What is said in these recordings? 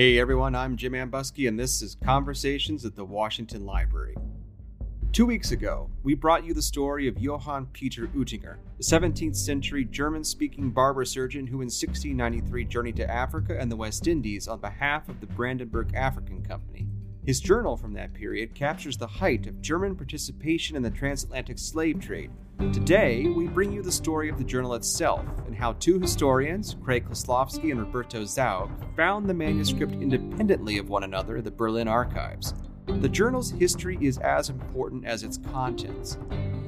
Hey everyone, I'm Jim Ambuske, and this is Conversations at the Washington Library. Two weeks ago, we brought you the story of Johann Peter Oettinger, the 17th century German speaking barber surgeon who in 1693 journeyed to Africa and the West Indies on behalf of the Brandenburg African Company. His journal from that period captures the height of German participation in the transatlantic slave trade. Today, we bring you the story of the journal itself and how two historians, Craig Koslofsky and Roberto Zaugg, found the manuscript independently of one another in the Berlin archives. The journal's history is as important as its contents.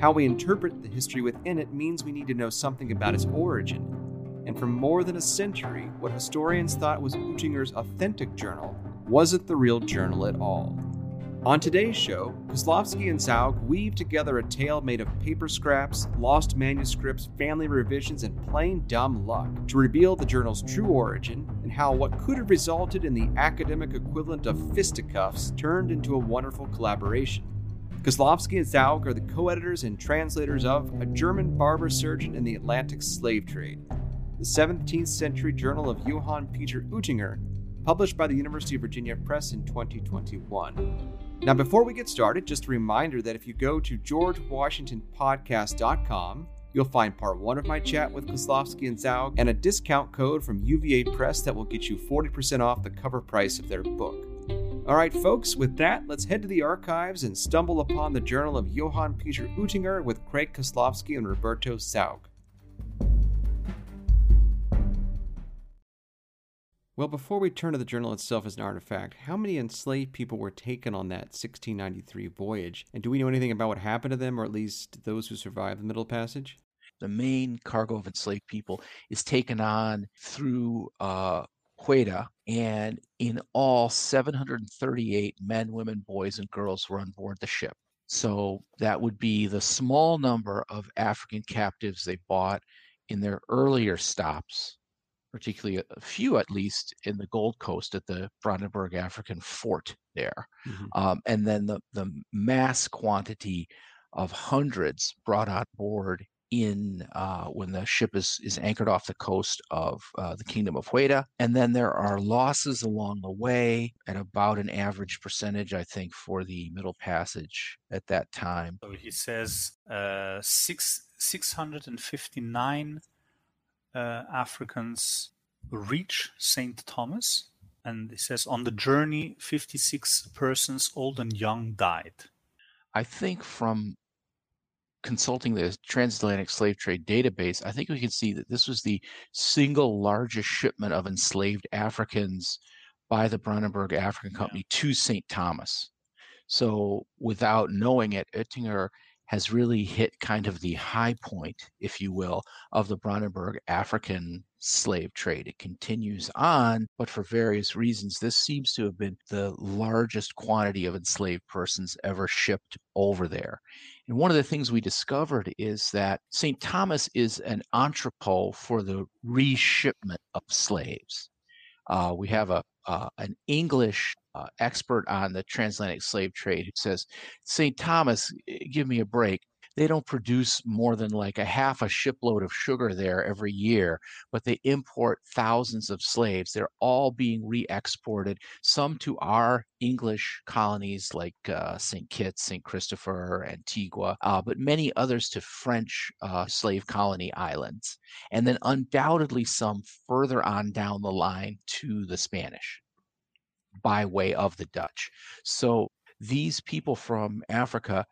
How we interpret the history within it means we need to know something about its origin. And for more than a century, what historians thought was Oettinger's authentic journal wasn't the real journal at all. On today's show, Koslofsky and Zaugg weave together a tale made of paper scraps, lost manuscripts, family revisions, and plain dumb luck to reveal the journal's true origin and how what could have resulted in the academic equivalent of fisticuffs turned into a wonderful collaboration. Koslofsky and Zaugg are the co editors and translators of A German Barber Surgeon in the Atlantic Slave Trade, the 17th century journal of Johann Peter Oettinger, published by the University of Virginia Press in 2021. Now, before we get started, just a reminder that if you go to georgewashingtonpodcast.com, you'll find part one of my chat with Koslofsky and Zaugg and a discount code from UVA Press that will get you 40% off the cover price of their book. All right, folks, with that, let's head to the archives and stumble upon the journal of Johann Peter Oettinger with Craig Koslofsky and Roberto Zaugg. Well, before we turn to the journal itself as an artifact, how many enslaved people were taken on that 1693 voyage? And do we know anything about what happened to them, or at least those who survived the Middle Passage? The main cargo of enslaved people is taken on through uh, Hueda, and in all, 738 men, women, boys, and girls were on board the ship. So that would be the small number of African captives they bought in their earlier stops particularly a few at least in the Gold Coast at the Brandenburg African Fort there. Mm-hmm. Um, and then the, the mass quantity of hundreds brought on board in uh, when the ship is, is anchored off the coast of uh, the Kingdom of Hueda. And then there are losses along the way at about an average percentage, I think, for the Middle Passage at that time. So he says uh, six, 659 uh, Africans reach St. Thomas. And it says on the journey, 56 persons, old and young, died. I think from consulting the transatlantic slave trade database, I think we can see that this was the single largest shipment of enslaved Africans by the Brandenburg African Company yeah. to St. Thomas. So, without knowing it, Oettinger has really hit kind of the high point, if you will, of the Brandenburg African slave trade. It continues on, but for various reasons, this seems to have been the largest quantity of enslaved persons ever shipped over there. And one of the things we discovered is that St. Thomas is an entrepot for the reshipment of slaves. Uh, we have a uh, an English uh, expert on the transatlantic slave trade who says, St. Thomas, give me a break. They don't produce more than like a half a shipload of sugar there every year, but they import thousands of slaves. They're all being re exported, some to our English colonies like uh, St. Kitts, St. Christopher, Antigua, uh, but many others to French uh, slave colony islands. And then undoubtedly some further on down the line to the Spanish by way of the Dutch. So these people from Africa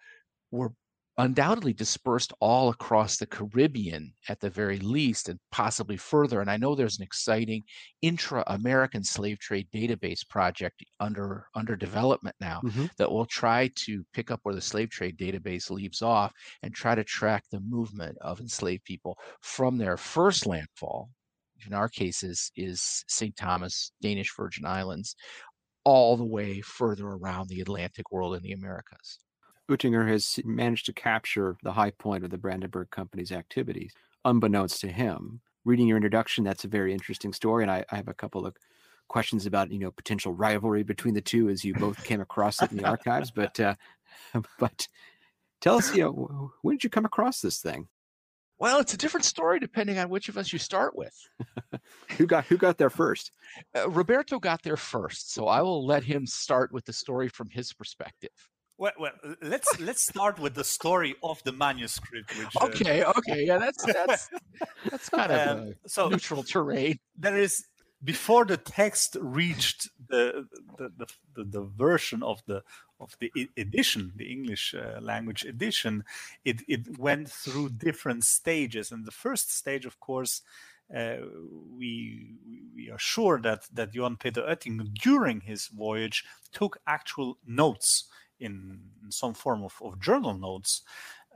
were undoubtedly dispersed all across the Caribbean at the very least, and possibly further. And I know there's an exciting intra-American slave trade database project under under development now mm-hmm. that will try to pick up where the slave trade database leaves off and try to track the movement of enslaved people from their first landfall. In our cases, is St. Thomas, Danish Virgin Islands, all the way further around the Atlantic world in the Americas. Oettinger has managed to capture the high point of the Brandenburg Company's activities, unbeknownst to him. Reading your introduction, that's a very interesting story, and I, I have a couple of questions about you know potential rivalry between the two as you both came across it in the archives. But uh, but tell us, you know, when did you come across this thing? Well, it's a different story depending on which of us you start with. who got who got there first? Uh, Roberto got there first, so I will let him start with the story from his perspective. Well, well, let's let's start with the story of the manuscript. Which, uh, okay, okay, yeah, that's that's that's kind of um, so neutral terrain. There is before the text reached the the, the, the, the version of the of the edition, the English uh, language edition, it, it went through different stages. And the first stage, of course, uh, we we are sure that that Johann Peter Oettinger during his voyage took actual notes in, some form of, of journal notes,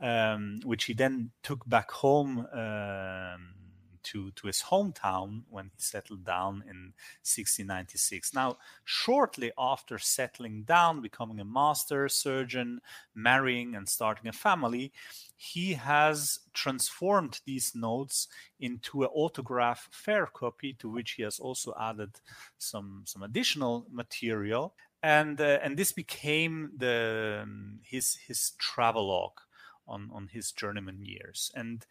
um, which he then took back home. Um, to, to his hometown when he settled down in 1696. Now, shortly after settling down, becoming a master surgeon, marrying, and starting a family, he has transformed these notes into an autograph fair copy to which he has also added some, some additional material. And, uh, and this became the, um, his, his travelogue on, on his journeyman years. And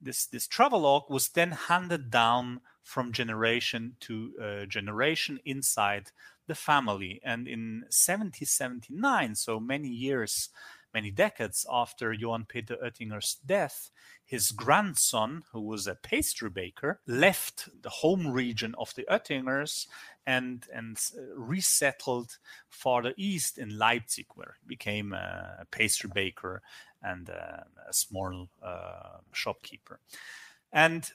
this this travelogue was then handed down from generation to uh, generation inside the family and in 1779 so many years many decades after Johann Peter Oettinger's death his grandson who was a pastry baker left the home region of the Oettingers and and uh, resettled farther east in Leipzig where he became a pastry baker and uh, a small uh, shopkeeper. And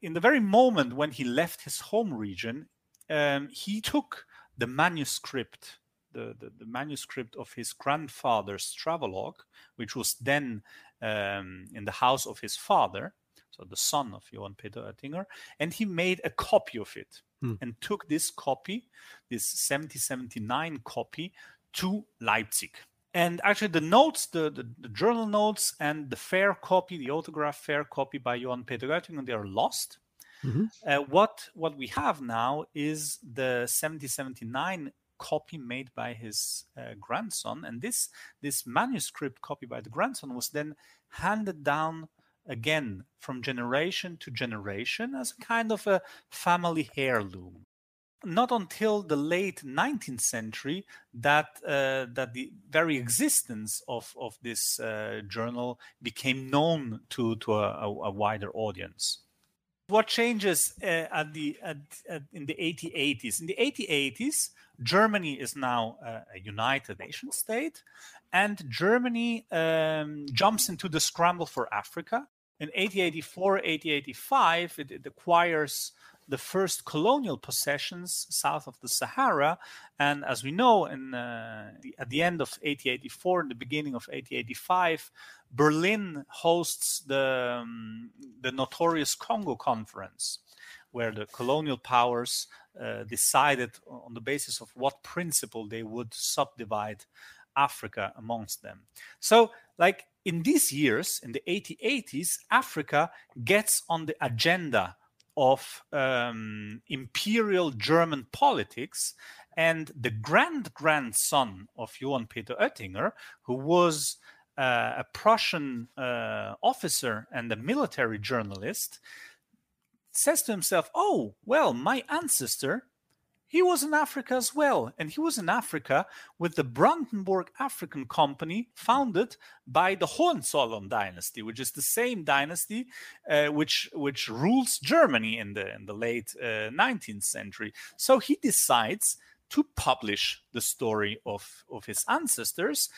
in the very moment when he left his home region, um, he took the manuscript, the, the, the, manuscript of his grandfather's travelogue, which was then um, in the house of his father, so the son of Johann Peter Oettinger, and he made a copy of it hmm. and took this copy, this 1779 copy, to Leipzig and actually the notes the, the, the, journal notes and the fair copy the autograph fair copy by johann peter Oettinger, they are lost mm-hmm. uh, what what we have now is the 1779 copy made by his uh, grandson and this this manuscript copy by the grandson was then handed down again from generation to generation as a kind of a family heirloom not until the late 19th century that uh, that the very existence of of this uh, journal became known to to a, a wider audience. What changes uh, at the at, at, in the 1880s? In the 1880s, Germany is now a united nation state, and Germany um, jumps into the scramble for Africa. In 1884, 1885, it, it acquires the first colonial possessions south of the Sahara. And as we know, in, uh, the, at the end of 1884 and the beginning of 1885, Berlin hosts the, um, the notorious Congo Conference, where the colonial powers uh, decided on the basis of what principle they would subdivide Africa amongst them. So, like in these years, in the 1880s, Africa gets on the agenda of um, imperial German politics. And the grand grandson of Johann Peter Oettinger, who was uh, a Prussian uh, officer and a military journalist, says to himself, Oh, well, my ancestor he was in Africa as well. And he was in Africa with the Brandenburg African Company, founded by the Hohenzollern dynasty, which is the same dynasty uh, which, which rules Germany in the, in the late uh, 19th century. So he decides to publish the story of, of his ancestors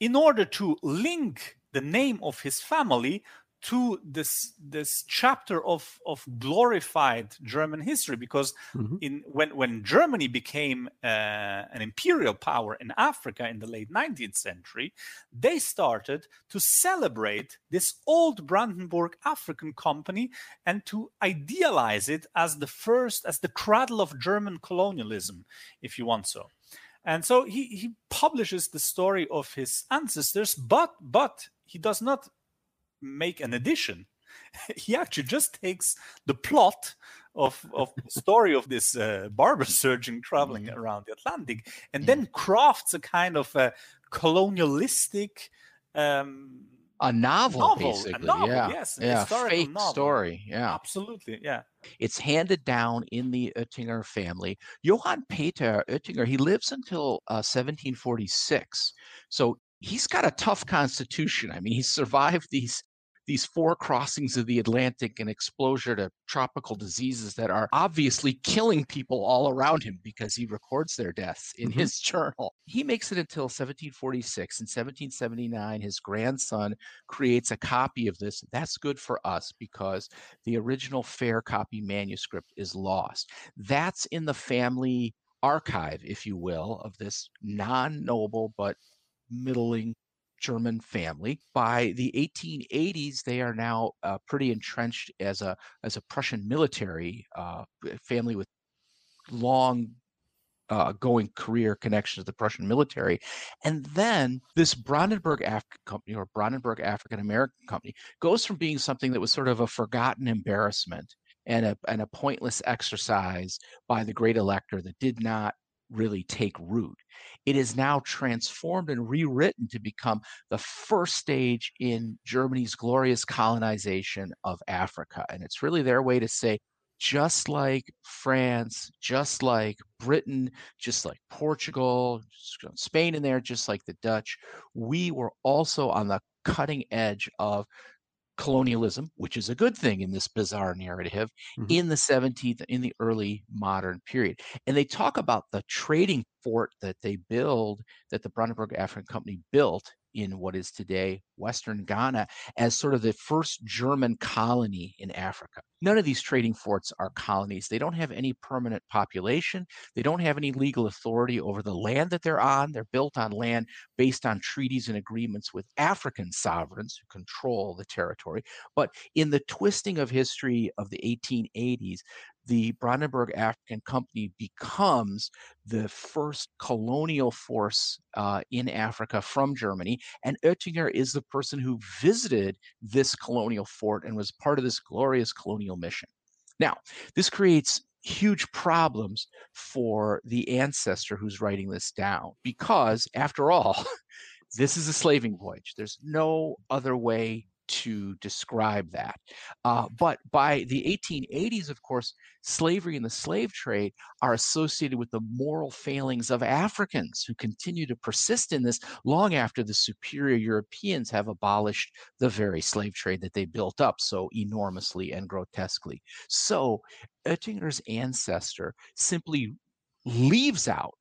in order to link the name of his family to this this chapter of of glorified German history because mm-hmm. in when when Germany became uh, an imperial power in Africa in the late 19th century they started to celebrate this old Brandenburg African company and to idealize it as the first as the cradle of German colonialism if you want so and so he he publishes the story of his ancestors but but he does not make an addition. he actually just takes the plot of, of the story of this uh, barber surgeon traveling mm-hmm. around the Atlantic and then crafts a kind of a colonialistic um, a novel, novel basically. a novel, yeah, yes, yeah, fake novel. story. Yeah, absolutely. Yeah, it's handed down in the Oettinger family. Johann Peter Oettinger, he lives until uh, 1746, so he's got a tough constitution. I mean, he survived these these four crossings of the Atlantic and exposure to tropical diseases that are obviously killing people all around him because he records their deaths in mm-hmm. his journal. He makes it until 1746. In 1779, his grandson creates a copy of this. That's good for us because the original fair copy manuscript is lost. That's in the family archive, if you will, of this non noble but middling German family. By the 1880s, they are now uh, pretty entrenched as a as a Prussian military uh, family with long uh, going career connection to the Prussian military. And then this Brandenburg African Company or Brandenburg African American Company goes from being something that was sort of a forgotten embarrassment and a, and a pointless exercise by the great elector that did not really take root. It is now transformed and rewritten to become the first stage in Germany's glorious colonization of Africa. And it's really their way to say, just like France, just like Britain, just like Portugal, Spain in there, just like the Dutch, we were also on the cutting edge of colonialism, which is a good thing in this bizarre narrative, mm-hmm. in the 17th, in the early modern period. And they talk about the trading fort that they build, that the Brandenburg African Company built in what is today Western Ghana as sort of the first German colony in Africa. None of these trading forts are colonies. They don't have any permanent population. They don't have any legal authority over the land that they're on. They're built on land based on treaties and agreements with African sovereigns who control the territory. But in the twisting of history of the 1880s, the Brandenburg African Company becomes the first colonial force uh, in Africa from Germany. And Oettinger is the person who visited this colonial fort and was part of this glorious colonial mission. Now, this creates huge problems for the ancestor who's writing this down because, after all, this is a slaving voyage. There's no other way to describe that. Uh, but by the 1880s, of course, slavery and the slave trade are associated with the moral failings of Africans who continue to persist in this long after the superior Europeans have abolished the very slave trade that they built up so enormously and grotesquely. So Oettinger's ancestor simply leaves out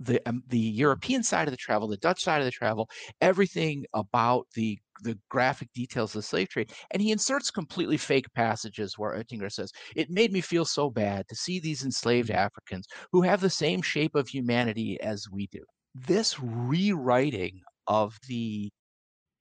the um, the European side of the travel, the Dutch side of the travel, everything about the the graphic details of the slave trade, and he inserts completely fake passages where Oettinger says, "It made me feel so bad to see these enslaved Africans who have the same shape of humanity as we do." This rewriting of the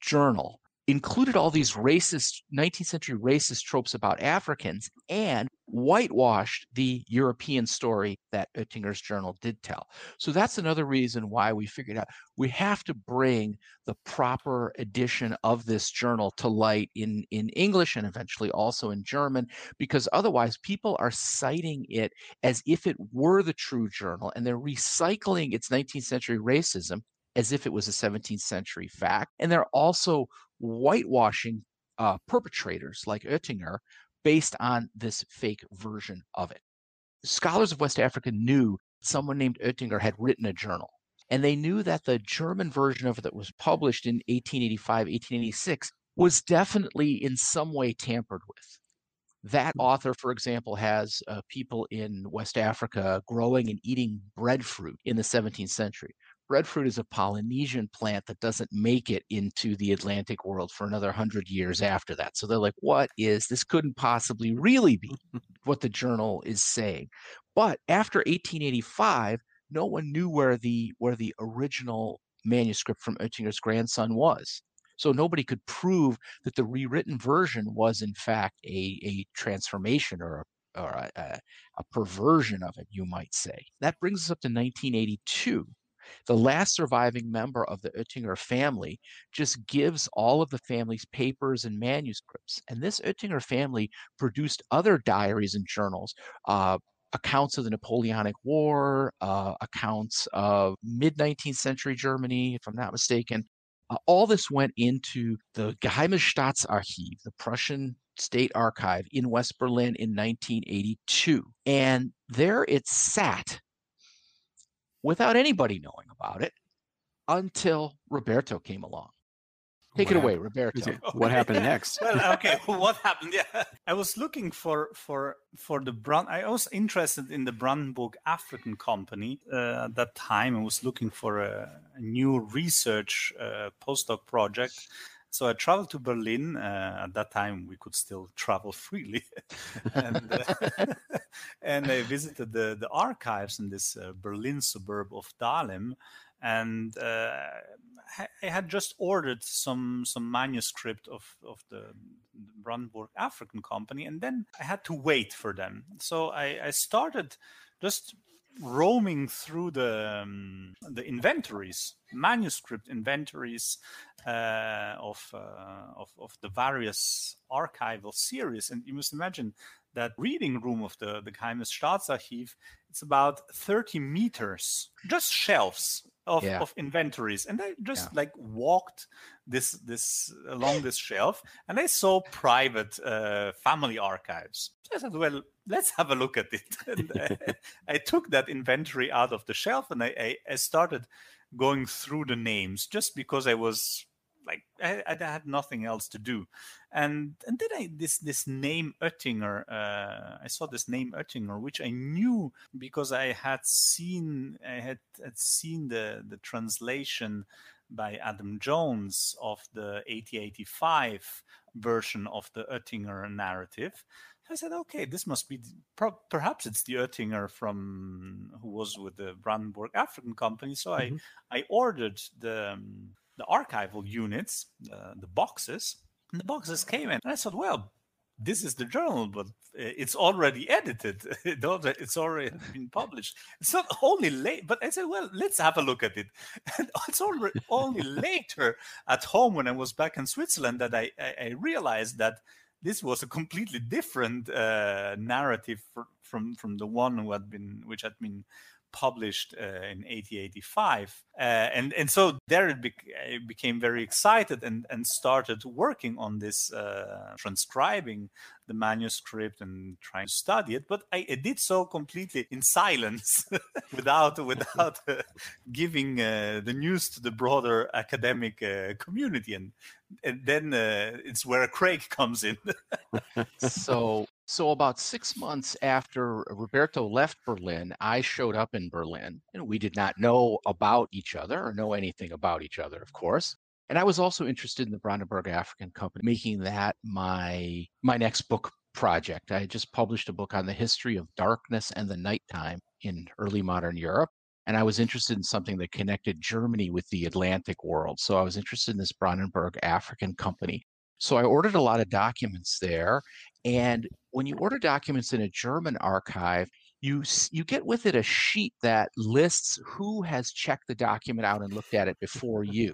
journal included all these racist 19th century racist tropes about Africans and whitewashed the European story that Oettinger's journal did tell. So that's another reason why we figured out we have to bring the proper edition of this journal to light in, in English and eventually also in German, because otherwise people are citing it as if it were the true journal and they're recycling its 19th century racism as if it was a 17th century fact. And they're also whitewashing uh, perpetrators like Oettinger based on this fake version of it. Scholars of West Africa knew someone named Oettinger had written a journal. And they knew that the German version of it that was published in 1885, 1886 was definitely in some way tampered with. That author, for example, has uh, people in West Africa growing and eating breadfruit in the 17th century breadfruit is a Polynesian plant that doesn't make it into the Atlantic world for another hundred years after that. So they're like, what is this? Couldn't possibly really be what the journal is saying. But after 1885, no one knew where the where the original manuscript from Oettinger's grandson was. So nobody could prove that the rewritten version was in fact a, a transformation or a, or a, a perversion of it, you might say. That brings us up to 1982 the last surviving member of the Oettinger family just gives all of the family's papers and manuscripts. And this Oettinger family produced other diaries and journals. Uh, accounts of the Napoleonic War, uh, accounts of mid 19th century Germany, if I'm not mistaken, Uh, all this went into the Geheimes Staatsarchiv, the Prussian State Archive in West Berlin in 1982. And there it sat without anybody knowing about it until Roberto came along. Take it away, Roberto. What happened next? well, okay, what happened? Yeah, I was looking for for for the Brand. I was interested in the Brandenburg African Company uh, at that time. I was looking for a, a new research uh, postdoc project. So I traveled to Berlin. Uh, at that time, we could still travel freely, and, uh, and I visited the the archives in this uh, Berlin suburb of Dahlem and uh, I had just ordered some some manuscript of of the Brandenburg African Company, and then I had to wait for them. So I, I started just roaming through the um, the inventories, manuscript inventories uh, of, uh, of of the various archival series, and you must imagine that reading room of the the Geheimes Staatsarchiv. It's about thirty meters, just shelves of, yeah. of inventories and i just yeah. like walked this this along this shelf and i saw private uh, family archives so i said well let's have a look at it. And I, I, took that inventory out of the shelf and I, I, I started going through the names just because i was like I, I, had nothing else to do. And and then i this this name oettinger uh, i saw this name oettinger which i knew because i had seen i had, had seen the the translation by adam jones of the 8085 version of the oettinger narrative I said, okay, this must be perhaps it's the Oettinger from who was with the Brandenburg African Company. So mm-hmm. I I ordered the um, the archival units, uh, the boxes, and the boxes came in. And I thought, well, this is the journal, but it's already edited. It's already been published. It's not only late, but I said, well, let's have a look at it. And it's only later at home when I was back in Switzerland that I, I, I realized that this was a completely different uh, narrative for, from from the one who had been, which had been published uh, in 1885 uh, and and so there it, I became very excited and and started working on this uh, transcribing the manuscript and trying to study it but I, I did so completely in silence without without uh, giving uh, the news to the broader academic uh, community and and then it's where Craig comes in so so, about six months after Roberto left Berlin, I showed up in Berlin, and we did not know about each other or know anything about each other, of course. And I was also interested in the Brandenburg African Company, making that my my next book project. I just published a book on the history of darkness and the nighttime in early modern Europe. And I was interested in something that connected Germany with the Atlantic world. So I was interested in this Brandenburg African Company. So I ordered a lot of documents there. And when you order documents in a German archive, you you get with it a sheet that lists who has checked the document out and looked at it before you.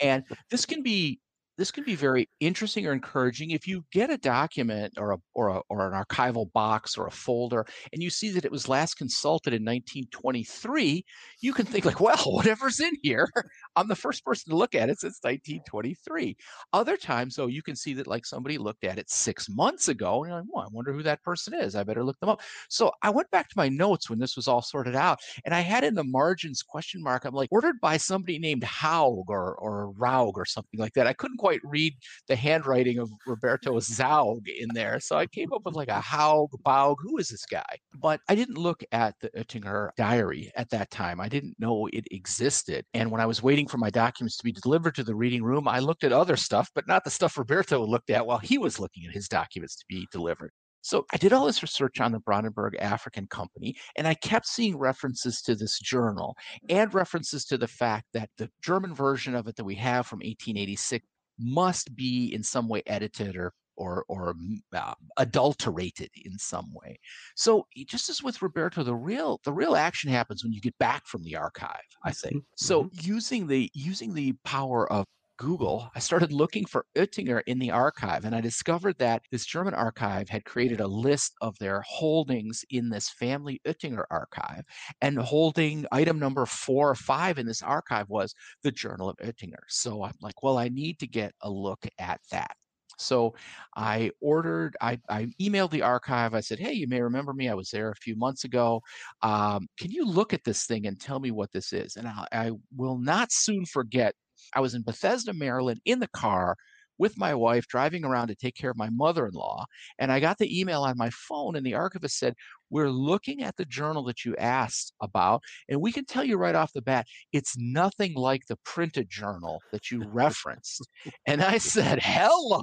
And this can be this can be very interesting or encouraging if you get a document or a, or a, or an archival box or a folder and you see that it was last consulted in 1923 you can think like well whatever's in here i'm the first person to look at it since 1923 other times though you can see that like somebody looked at it six months ago and you're like well i wonder who that person is i better look them up. So i went back to my notes when this was all sorted out and i had in the margins question mark i'm like ordered by somebody named haug or or raug or something like that. I couldn't quite read the handwriting of Roberto Zaugg in there. So I came up with like a Haug, Baug, who is this guy? But I didn't look at the Oettinger diary at that time. I didn't know it existed. And when I was waiting for my documents to be delivered to the reading room, I looked at other stuff, but not the stuff Roberto looked at while he was looking at his documents to be delivered. So I did all this research on the Brandenburg African Company, and I kept seeing references to this journal and references to the fact that the German version of it that we have from 1886 must be in some way edited or or or uh, adulterated in some way. So just as with Roberto, the real the real action happens when you get back from the archive. I think mm-hmm. so. Mm-hmm. Using the using the power of Google, I started looking for Oettinger in the archive, and I discovered that this German archive had created a list of their holdings in this family Oettinger archive. And holding item number four or five in this archive was the Journal of Oettinger. So I'm like, well, I need to get a look at that. So I ordered, I, I, emailed the archive. I said, Hey, you may remember me. I was there a few months ago. Um, can you look at this thing and tell me what this is? And I, I will not soon forget I was in Bethesda, Maryland in the car with my wife driving around to take care of my mother in law. And I got the email on my phone, and the archivist said, We're looking at the journal that you asked about. And we can tell you right off the bat, it's nothing like the printed journal that you referenced. and I said, Hello,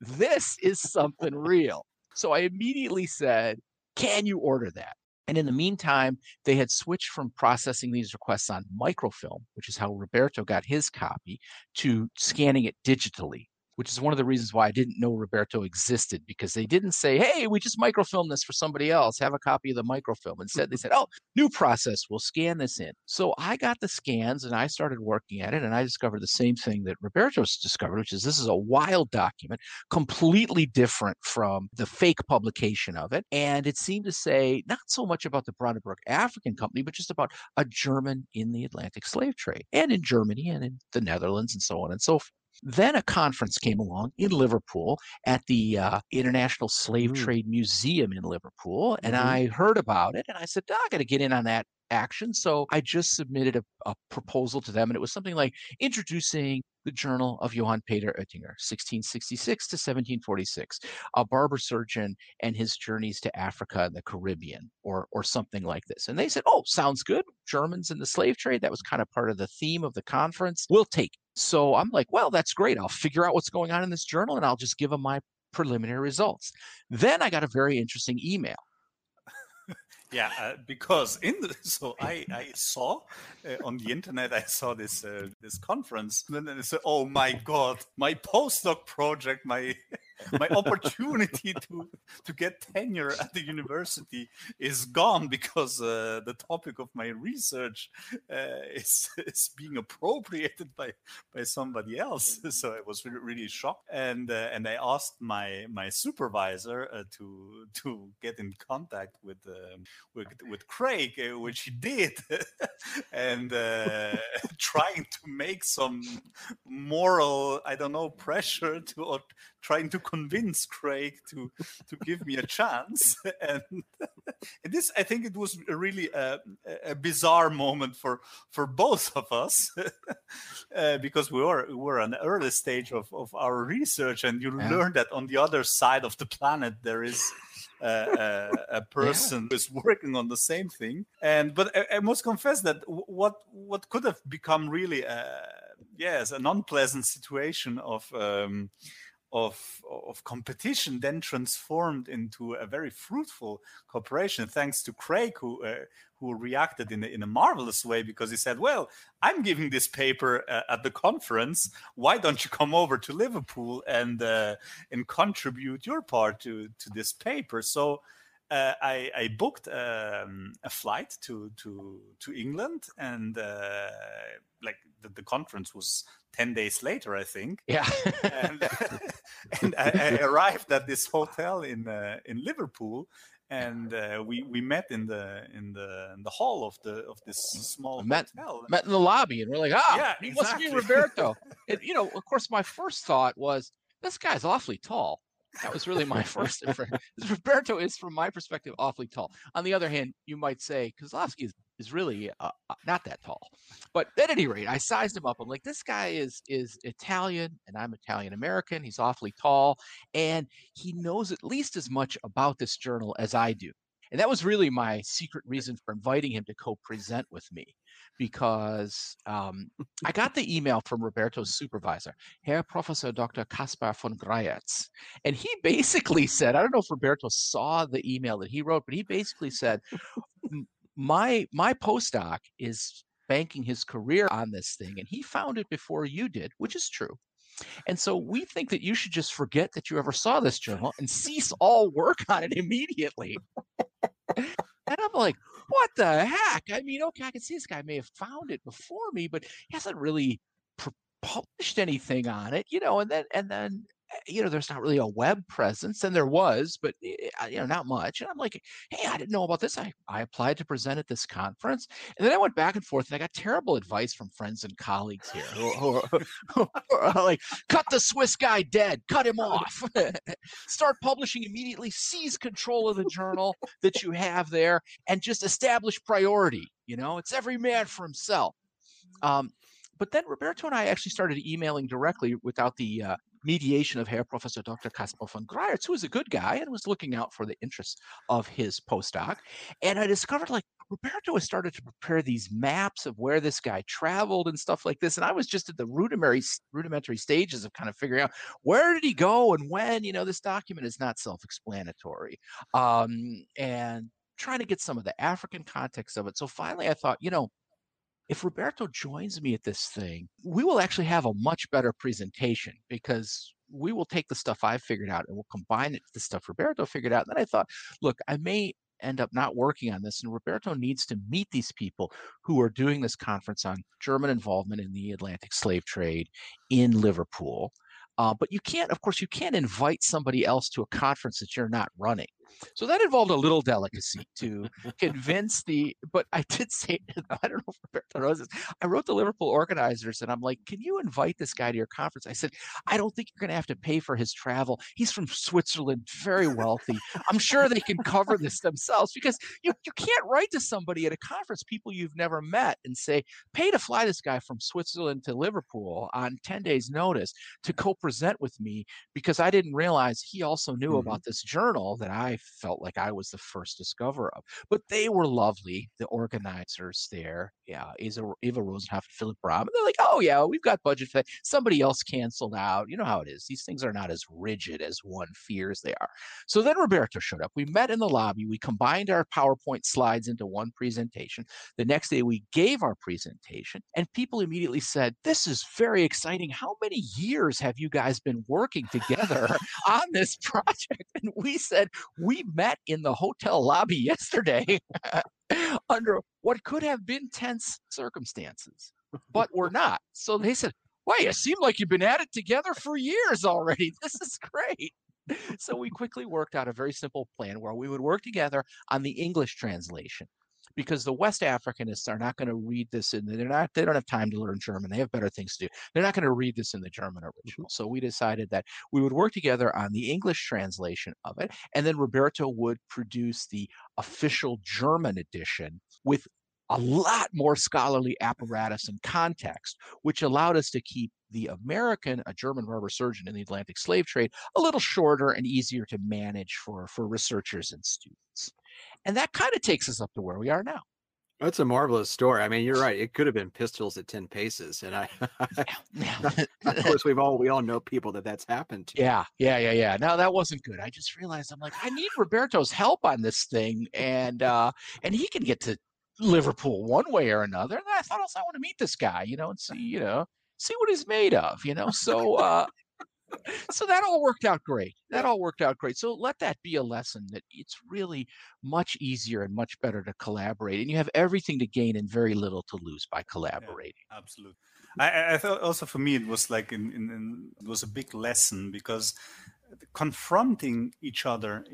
this is something real. So I immediately said, Can you order that? And in the meantime, they had switched from processing these requests on microfilm, which is how Roberto got his copy, to scanning it digitally which is one of the reasons why I didn't know Roberto existed because they didn't say, "Hey, we just microfilmed this for somebody else. Have a copy of the microfilm." Instead, they said, "Oh, new process. We'll scan this in." So I got the scans and I started working at it, and I discovered the same thing that Roberto's discovered, which is this is a wild document, completely different from the fake publication of it, and it seemed to say not so much about the Brandenburg African Company, but just about a German in the Atlantic slave trade, and in Germany and in the Netherlands and so on and so forth. Then a conference came along in Liverpool at the uh, International Slave mm. Trade Museum in Liverpool, and mm-hmm. I heard about it, and I said, I got to get in on that action. So I just submitted a, a, proposal to them, and it was something like introducing the Journal of Johann Peter Oettinger, 1666 to 1746, a barber surgeon and his journeys to Africa and the Caribbean, or or something like this. And they said, "Oh, sounds good. Germans in the slave trade. That was kind of part of the theme of the conference. We'll take." So I'm like, "Well, that's great. I'll figure out what's going on in this journal, and I'll just give them my preliminary results." Then I got a very interesting email yeah, uh, because in the, so I, I saw uh, on the internet I saw this uh, this conference and then I said, oh my god, my postdoc project, my my opportunity to to get tenure at the university is gone because uh, the topic of my research uh, is is being appropriated by by somebody else. So I was really, really shocked, and uh, and I asked my my supervisor uh, to to get in contact with um, with, with Craig, uh, which he did, and uh, trying to make some moral I don't know pressure to trying to convince Craig to to give me a chance. and, and, this, I think, it was really a, a bizarre moment for for both of us uh, because we were we were an early stage of, of our research, and you yeah. learn that on the other side of the planet there is. Uh, a, a, person yeah. who's working on the same thing. And but I, I must confess that what what could have become really, uh, yes, an unpleasant situation of um, of of competition then transformed into a very fruitful cooperation thanks to Craig who uh, who reacted in a, in a marvelous way because he said well I'm giving this paper uh, at the conference. Why don't you come over to Liverpool and uh, and contribute your part to to this paper? So uh, I, I, booked um, a flight to to to England, and uh, like the, the, conference was ten days later, I think. Yeah, and, and I, I, arrived at this hotel in uh, in Liverpool, and uh, we we met in the in the in the hall of the of this small met, hotel. Met in the lobby, and we're like, ah, yeah, he exactly. must be Roberto. and you know, of course, my first thought was this guy's awfully tall. That was really my first impression. Roberto is, from my perspective, awfully tall. On the other hand, you might say Koslofsky is, is really uh, uh, not that tall. But at any rate, I sized him up. I'm like, this guy is is Italian, and I'm Italian American. He's awfully tall, and he knows at least as much about this journal as I do. And that was really my secret reason for inviting him to co-present with me because um, I got the email from Roberto's supervisor, Herr Professor Dr. Kaspar von Greyerz. And he basically said, I don't know if Roberto saw the email that he wrote, but he basically said, my my postdoc is banking his career on this thing and he found it before you did which is true and so we think that you should just forget that you ever saw this journal and cease all work on it immediately and i'm like what the heck? I mean, okay, I can see this guy may have found it before me, but he hasn't really published anything on it, you know, and then and then you know, there's not really a web presence, and there was, but eh, you know, not much. And I'm like, hey, I didn't know about this. I, I applied to present at this conference, and then I went back and forth, and I got terrible advice from friends and colleagues here who, who, who are like, cut the Swiss guy dead, cut him off, start publishing immediately, seize control of the journal that you have there, and just establish priority. You know, it's every man for himself. Um, but then Roberto and I actually started emailing directly without the uh, mediation of Herr Professor Dr. Kaspar von Greyerz, who was a good guy and was looking out for the interests of his postdoc. And I discovered like Roberto has started to prepare these maps of where this guy traveled and stuff like this. And I was just at the rudimentary rudimentary stages of kind of figuring out where did he go and when. You know, this document is not self-explanatory. Um, and trying to get some of the African context of it. So finally I thought, you know, if Roberto joins me at this thing, we will actually have a much better presentation because we will take the stuff I've figured out and we'll combine it with the stuff Roberto figured out. And then I thought, look, I may end up not working on this. And Roberto needs to meet these people who are doing this conference on German involvement in the Atlantic slave trade in Liverpool. Uh, but you can't, of course, you can't invite somebody else to a conference that you're not running. So that involved a little delicacy to convince the. But I did say, I don't know if Roberto knows this. I wrote the Liverpool organizers, and I'm like, "Can you invite this guy to your conference?" I said, "I don't think you're going to have to pay for his travel. He's from Switzerland, very wealthy. I'm sure they can cover this themselves because you you can't write to somebody at a conference, people you've never met, and say, pay to fly this guy from Switzerland to Liverpool on 10 days' notice to co-present with me because I didn't realize he also knew mm-hmm. about this journal that I felt like I was the first discoverer of. But they were lovely, the organizers there. Yeah, Eva, Eva Rosenhaft and Philip Brahm. And they're like, oh, yeah, we've got budget for that. Somebody else canceled out. You know how it is. These things are not as rigid as one fears they are. So then Roberto showed up. We met in the lobby. We combined our PowerPoint slides into one presentation. The next day, we gave our presentation, and people immediately said, This is very exciting. How many years have you guys been working together on this project? And we said, We met in the hotel lobby yesterday under what could have been tense circumstances, but were not. So they said, Well, you seem like you've been at it together for years already. This is great. So we quickly worked out a very simple plan where we would work together on the English translation because the West Africanists are not going to read this in they're not they don't have time to learn German. They have better things to do. They're not going to read this in the German mm-hmm. original. So we decided that we would work together on the English translation of it, and then Roberto would produce the official German edition with a lot more scholarly apparatus and context, which allowed us to keep the American, a German barber surgeon in the Atlantic slave trade, a little shorter and easier to manage for, for researchers and students. And that kind of takes us up to where we are now. That's a marvelous story. I mean, you're right. It could have been pistols at ten paces, and I, of course, we've all we all know people that that's happened to. Yeah, yeah, yeah, yeah. Now that wasn't good. I just realized I'm like, I need Roberto's help on this thing, and uh, and he can get to Liverpool one way or another. And I thought, also, I want to meet this guy, you know, and see, you know, see what he's made of, you know. So, uh, so that all worked out great. That all worked out great. So let that be a lesson that it's really much easier and much better to collaborate, and you have everything to gain and very little to lose by collaborating. Yeah, absolutely. I, I, thought also for me it was like in, in, in, it was a big lesson because confronting each other,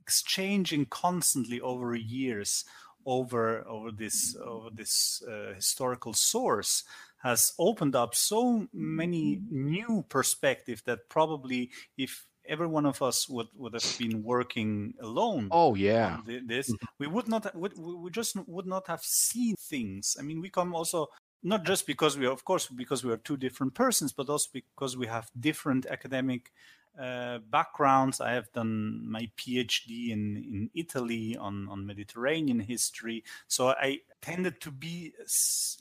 exchanging constantly over years over over this over this uh, historical source has opened up so many new perspectives that probably if every one of us would, would have been working alone oh yeah this mm-hmm. we would not would, we just would not have seen things i mean we come also not just because we are of course because we are two different persons but also because we have different academic uh, backgrounds. I have done my PhD in, in Italy on, on Mediterranean history. So I tended to be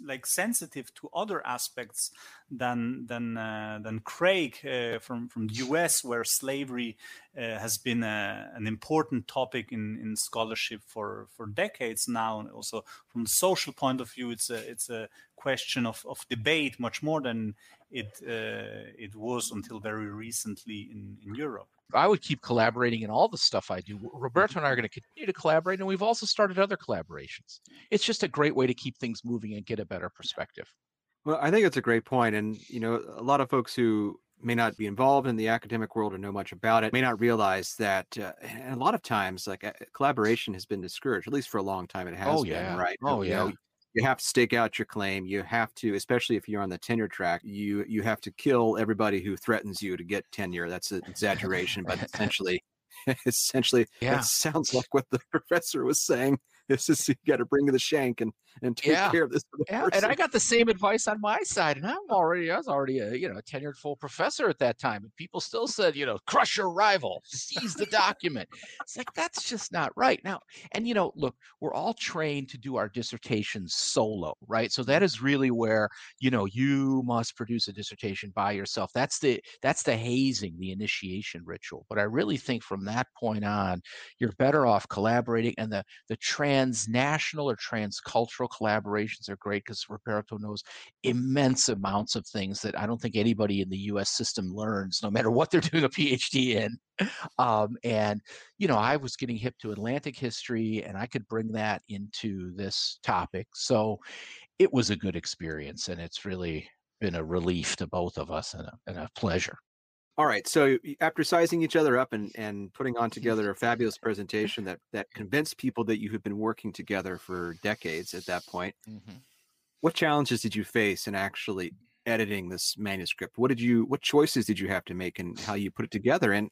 like sensitive to other aspects than than uh, than Craig uh, from from the US, where slavery uh, has been a, an important topic in, in scholarship for for decades now. And also from the social point of view, it's a it's a question of, of debate much more than it uh, it was until very recently in, in Europe. I would keep collaborating in all the stuff I do. Roberto and I are going to continue to collaborate, and we've also started other collaborations. It's just a great way to keep things moving and get a better perspective. Well, I think it's a great point, and you know, a lot of folks who may not be involved in the academic world or know much about it may not realize that uh, a lot of times like uh, collaboration has been discouraged at least for a long time it has oh, been yeah. right oh you yeah know, you have to stake out your claim you have to especially if you're on the tenure track you you have to kill everybody who threatens you to get tenure that's an exaggeration but essentially essentially yeah. that sounds like what the professor was saying this is you got to bring the shank and and take yeah. care of this yeah and i got the same advice on my side and i'm already i was already a you know a tenured full professor at that time and people still said you know crush your rival seize the document. It's like that's just not right. Now and you know look we're all trained to do our dissertations solo right? So that is really where you know you must produce a dissertation by yourself. That's the that's the hazing the initiation ritual. But i really think from that point on you're better off collaborating and the the transnational or transcultural collaborations are great because Roberto knows immense amounts of things that I don't think anybody in the US system learns, no matter what they're doing a PhD in. Um, and, you know, I was getting hip to Atlantic history and I could bring that into this topic. So it was a good experience and it's really been a relief to both of us and a, and a pleasure. All right. So after sizing each other up and, and putting on together a fabulous presentation that that convinced people that you had been working together for decades at that point, mm-hmm. what challenges did you face in actually editing this manuscript? What did you what choices did you have to make and how you put it together? And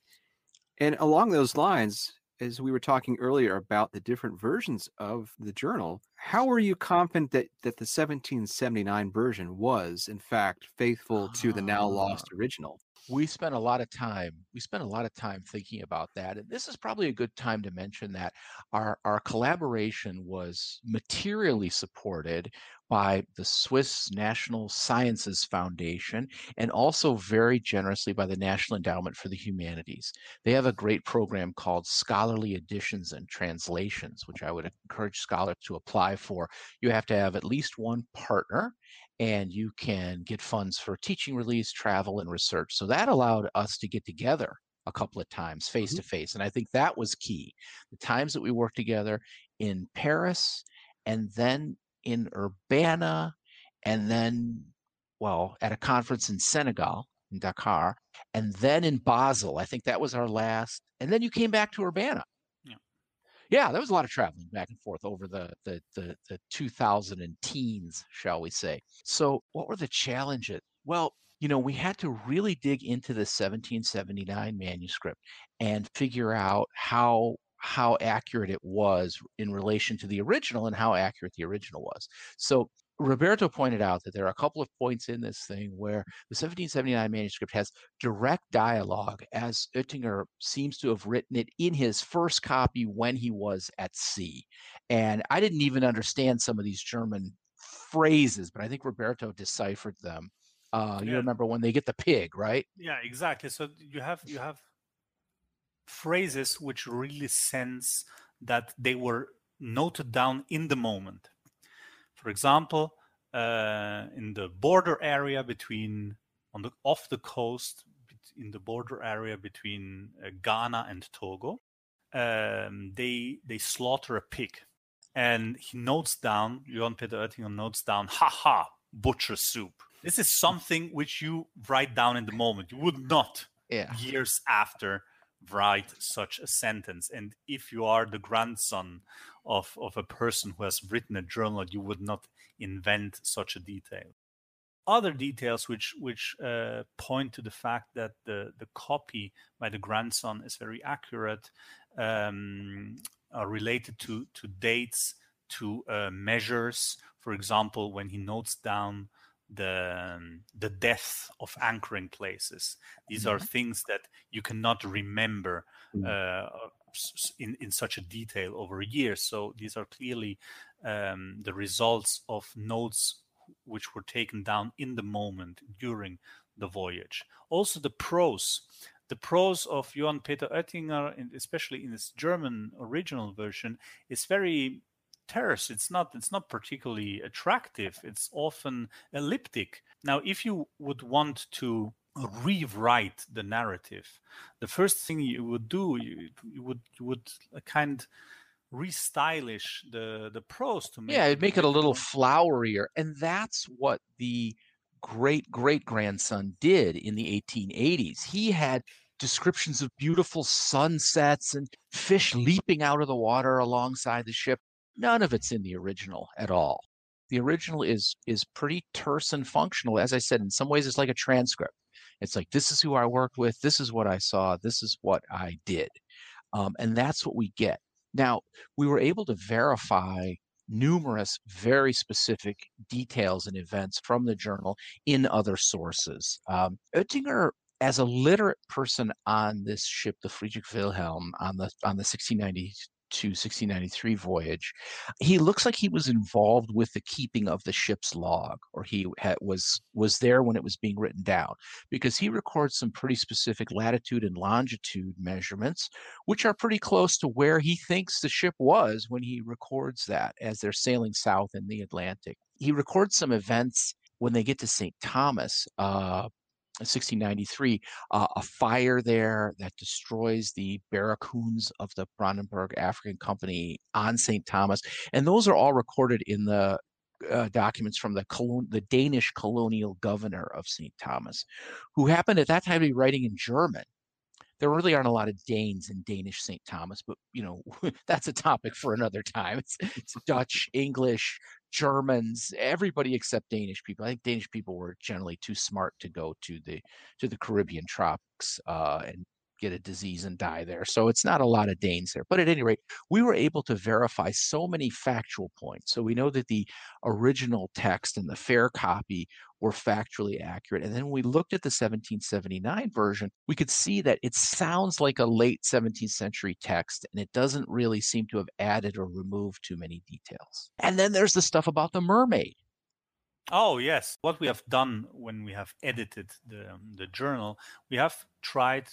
and along those lines, as we were talking earlier about the different versions of the journal, how were you confident that, that the 1779 version was, in fact, faithful to the now lost ah. original? We spent a lot of time we spent a lot of time thinking about that and this is probably a good time to mention that our our collaboration was materially supported by the Swiss National Sciences Foundation and also very generously by the National Endowment for the Humanities. They have a great program called Scholarly Editions and Translations, which I would encourage scholars to apply for. You have to have at least one partner and you can get funds for teaching release, travel, and research. So that allowed us to get together a couple of times face mm-hmm. to face. And I think that was key. The times that we worked together in Paris and then in Urbana and then, well, at a conference in Senegal, in Dakar, and then in Basel. I think that was our last. And then you came back to Urbana yeah, there was a lot of traveling back and forth over the the the, the 2000 and teens, shall we say. So, what were the challenges? Well, you know, we had to really dig into the 1779 manuscript and figure out how how accurate it was in relation to the original and how accurate the original was. So Roberto pointed out that there are a couple of points in this thing where the 1779 manuscript has direct dialogue, as Oettinger seems to have written it in his first copy when he was at sea. And I didn't even understand some of these German phrases, but I think Roberto deciphered them. Uh, yeah. You remember when they get the pig, right? Yeah, exactly. So you have you have phrases which really sense that they were noted down in the moment for example, uh, in the border area between on the off the coast in the border area between uh, Ghana and Togo, um, they they slaughter a pig, and he notes down. Johann Peter Oettinger notes down, "Ha ha, butcher soup." This is something which you write down in the moment. You would not yeah. years after write such a sentence. And if you are the grandson of, of a person who has written a journal, you would not invent such a detail. Other details which which uh, point to the fact that the, the copy by the grandson is very accurate um, are related to, to dates, to uh, measures. For example, when he notes down the um, the depth of anchoring places. These mm-hmm. are things that you cannot remember mm-hmm. uh, in in such a detail over a year. So these are clearly um, the results of notes which were taken down in the moment during the voyage. Also, the prose. The prose of Johann Peter Oettinger, especially in his German original version, is very terse it's not it's not particularly attractive it's often elliptic now if you would want to rewrite the narrative the first thing you would do you, you would you would uh, kind restylish the the prose to make yeah it make it a little flowerier and that's what the great great grandson did in the 1880s. He had descriptions of beautiful sunsets and fish leaping out of the water alongside the ship. None of it's in the original at all. The original is is pretty terse and functional. As I said, in some ways it's like a transcript. It's like this is who I worked with, this is what I saw, this is what I did. Um, and that's what we get. Now, we were able to verify numerous very specific details and events from the journal in other sources. Um, Oettinger, as a literate person on this ship, the Friedrich Wilhelm, on the on the 1690 to 1693 voyage, he looks like he was involved with the keeping of the ship's log, or he was was there when it was being written down, because he records some pretty specific latitude and longitude measurements, which are pretty close to where he thinks the ship was when he records that as they're sailing south in the Atlantic. He records some events when they get to St. Thomas, uh, 1693, uh, a fire there that destroys the barracoons of the Brandenburg African Company on St. Thomas. And those are all recorded in the uh, documents from the colon- the Danish colonial governor of St. Thomas, who happened at that time to be writing in German. There really aren't a lot of Danes in Danish St. Thomas, but you know that's a topic for another time. It's, it's Dutch, English, Germans, everybody except Danish people. I think Danish people were generally too smart to go to the to the Caribbean tropics uh, and get a disease and die there. So it's not a lot of Danes there. But at any rate, we were able to verify so many factual points. So we know that the original text and the fair copy were factually accurate. And then when we looked at the 1779 version, we could see that it sounds like a late 17th century text and it doesn't really seem to have added or removed too many details. And then there's the stuff about the mermaid. Oh yes, what we have done when we have edited the um, the journal, we have tried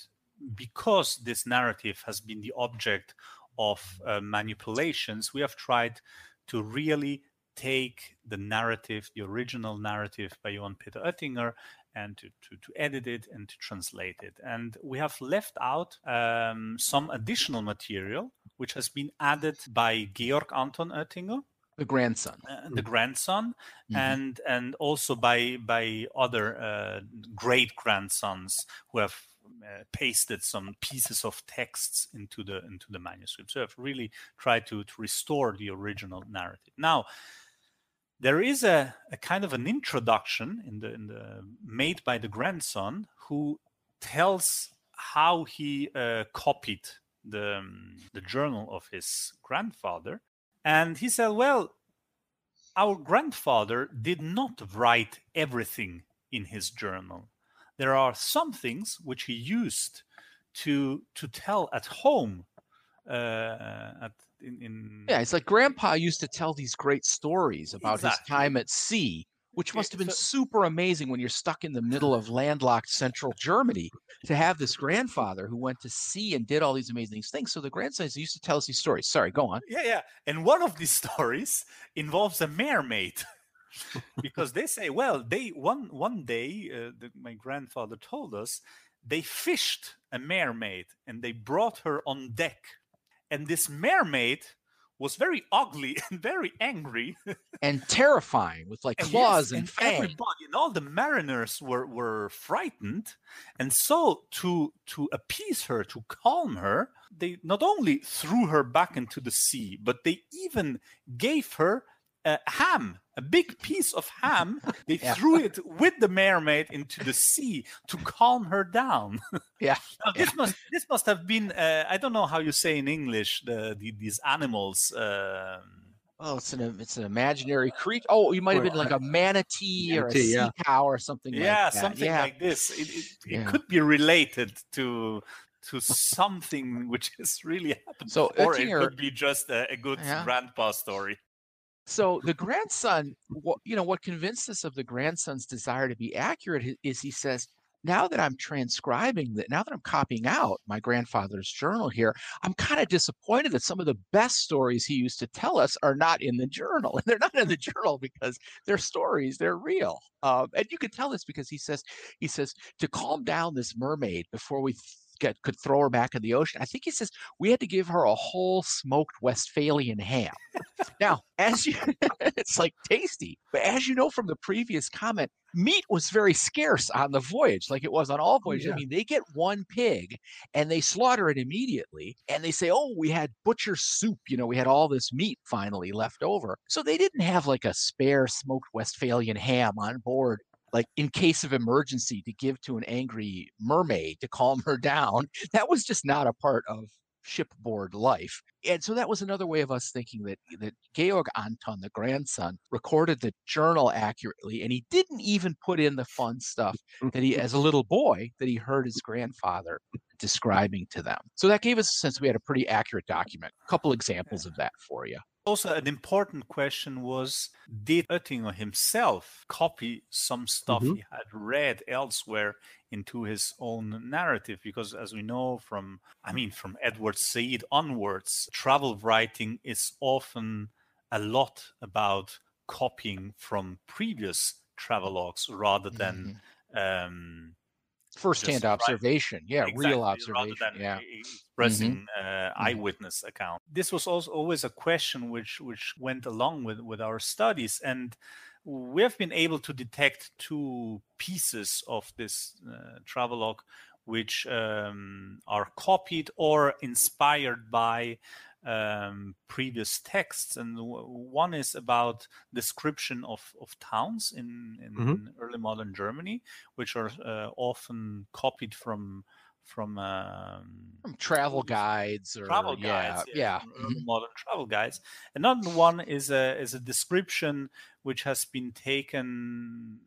because this narrative has been the object of uh, manipulations, we have tried to really take the narrative, the original narrative by Johann Peter Oettinger, and to, to, to, edit it and to translate it. And we have left out um, some additional material, which has been added by Georg Anton Oettinger. The grandson, uh, the grandson, mm-hmm. and and also by by other uh, great grandsons who have uh, pasted some pieces of texts into the into the manuscript. So I've really tried to, to restore the original narrative. Now, there is a, a kind of an introduction in the in the made by the grandson who tells how he uh, copied the um, the journal of his grandfather, and he said, "Well, our grandfather did not write everything in his journal there are some things which he used to to tell at home uh, at in, in, yeah it's like grandpa used to tell these great stories about exactly. his time at sea which must have been super amazing when you're stuck in the middle of landlocked central germany to have this grandfather who went to sea and did all these amazing things. So the grandsons used to tell us these stories. Sorry go on. Yeah yeah. And one of these stories involves a mermaid because they say, well, they one one day, uh, the, my grandfather told us they fished a mermaid and they brought her on deck, and this mermaid was very ugly and very angry. And terrifying with like claws and, yes, and, and everybody and all the mariners were were frightened. And so to to appease her to calm her they not only threw her back into the sea but they even gave her a ham, a big piece of ham. They yeah. threw it with the mermaid into the sea to calm her down. yeah. Now, this yeah. must this must have been uh, I don't know how you say in English the, the these animals. Uh, Oh, it's an it's an imaginary creature. Oh, you might have been like a manatee, manatee or a sea yeah. cow or something. Yeah, like something yeah. like this. It, it, yeah. it, could be related to to something which has really happened, so or it could be just a, a good grandpa story. So the grandson, you know, what convinced us of the grandson's desire to be accurate is he says, now that I'm transcribing that, now that I'm copying out my grandfather's journal here, I'm kind of disappointed that some of the best stories he used to tell us are not in the journal. And they're not in the journal because they're stories, they're real. Um, and you can tell this because he says, he says, to calm down this mermaid before we get, could throw her back in the ocean. I think he says we had to give her a whole smoked Westphalian ham. now, as you, it's like tasty, but as you know from the previous comment, meat was very scarce on the voyage, like it was on all voyages. Yeah. I mean, they get one pig and they slaughter it immediately, and they say, "Oh, we had butcher soup. You know, we had all this meat finally left over." So they didn't have like a spare smoked Westphalian ham on board like in case of emergency to give to an angry mermaid to calm her down. That was just not a part of shipboard life. And so that was another way of us thinking that that Georg Anton, the grandson, recorded the journal accurately, and he didn't even put in the fun stuff that he, as a little boy, that he heard his grandfather describing to them. So that gave us a sense we had a pretty accurate document. A couple examples of that for you. Also, an important question was Did Oettinger himself copy some stuff mm-hmm. he had read elsewhere into his own narrative? Because, as we know from, I mean, from Edward Said onwards, travel writing is often a lot about copying from previous travelogues rather than mm-hmm. um, first-hand observation right. yeah exactly, real observation yeah expressing mm-hmm. uh, mm-hmm. eyewitness mm-hmm. account this was also always a question which which went along with with our studies and we have been able to detect two pieces of this uh, travelogue which um, are copied or inspired by um, previous texts, and w- one is about description of, of towns in, in mm-hmm. early modern Germany, which are uh, often copied from from, um, from travel guides or travel guides, yeah, yeah. Mm-hmm. modern travel guides. Another one is a is a description which has been taken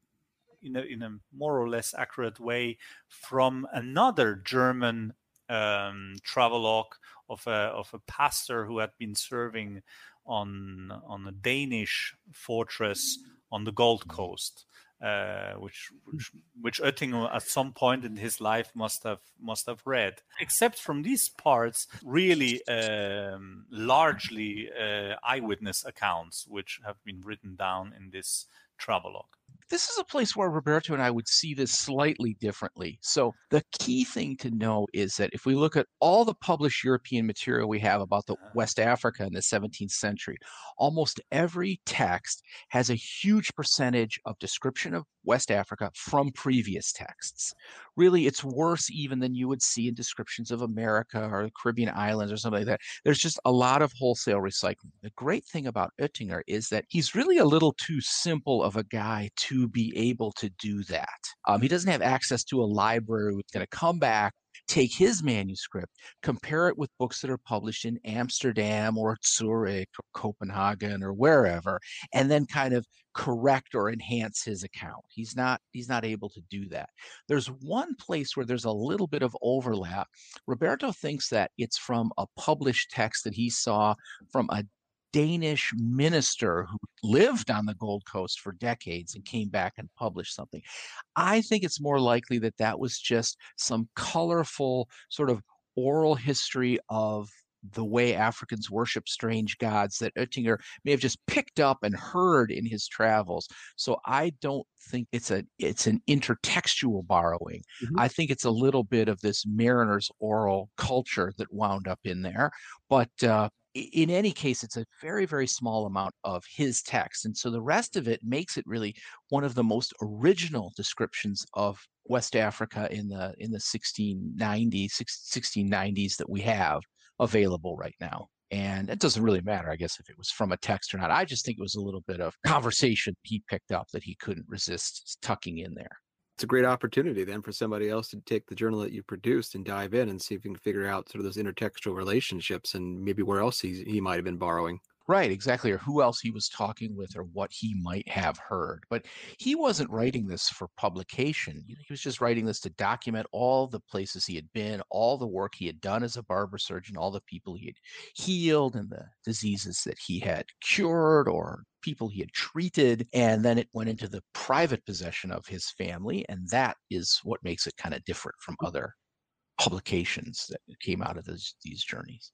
in a, in a more or less accurate way from another German um, travelogue of a of a pastor who had been serving on on a Danish fortress on the Gold mm-hmm. Coast, uh, which, which which Oettinger at some point in his life must have must have read. Except from these parts, really um, largely uh, eyewitness accounts, which have been written down in this travelogue this is a place where Roberto and I would see this slightly differently. So, the key thing to know is that if we look at all the published European material we have about the uh-huh. West Africa in the 17th century, almost every text has a huge percentage of description of West Africa from previous texts. Really, it's worse even than you would see in descriptions of America or the Caribbean islands or something like that. There's just a lot of wholesale recycling. The great thing about Oettinger is that he's really a little too simple of a guy to be able to do that. Um, he doesn't have access to a library that's going to come back take his manuscript, compare it with books that are published in Amsterdam or Zurich or Copenhagen or wherever, and then kind of correct or enhance his account. He's not he's not able to do that. There's one place where there's a little bit of overlap. Roberto thinks that it's from a published text that he saw from a Danish minister who lived on the Gold Coast for decades and came back and published something. I think it's more likely that that was just some colorful sort of oral history of the way Africans worship strange gods that Oettinger may have just picked up and heard in his travels. So I don't think it's a it's an intertextual borrowing. Mm-hmm. I think it's a little bit of this mariner's oral culture that wound up in there. But uh, in any case, it's a very, very small amount of his text. And so the rest of it makes it really one of the most original descriptions of West Africa in the in the 1690s, 1690s that we have available right now. And it doesn't really matter, I guess, if it was from a text or not. I just think it was a little bit of conversation he picked up that he couldn't resist tucking in there it's a great opportunity then for somebody else to take the journal that you produced and dive in and see if you can figure out sort of those intertextual relationships and maybe where else he, he might have been borrowing. Right, exactly. Or who else he was talking with or what he might have heard. But he wasn't writing this for publication. He was just writing this to document all the places he had been, all the work he had done as a barber surgeon, all the people he had healed, and the diseases that he had cured or people he had treated. And then it went into the private possession of his family. And that is what makes it kind of different from mm. other publications that came out of those, these journeys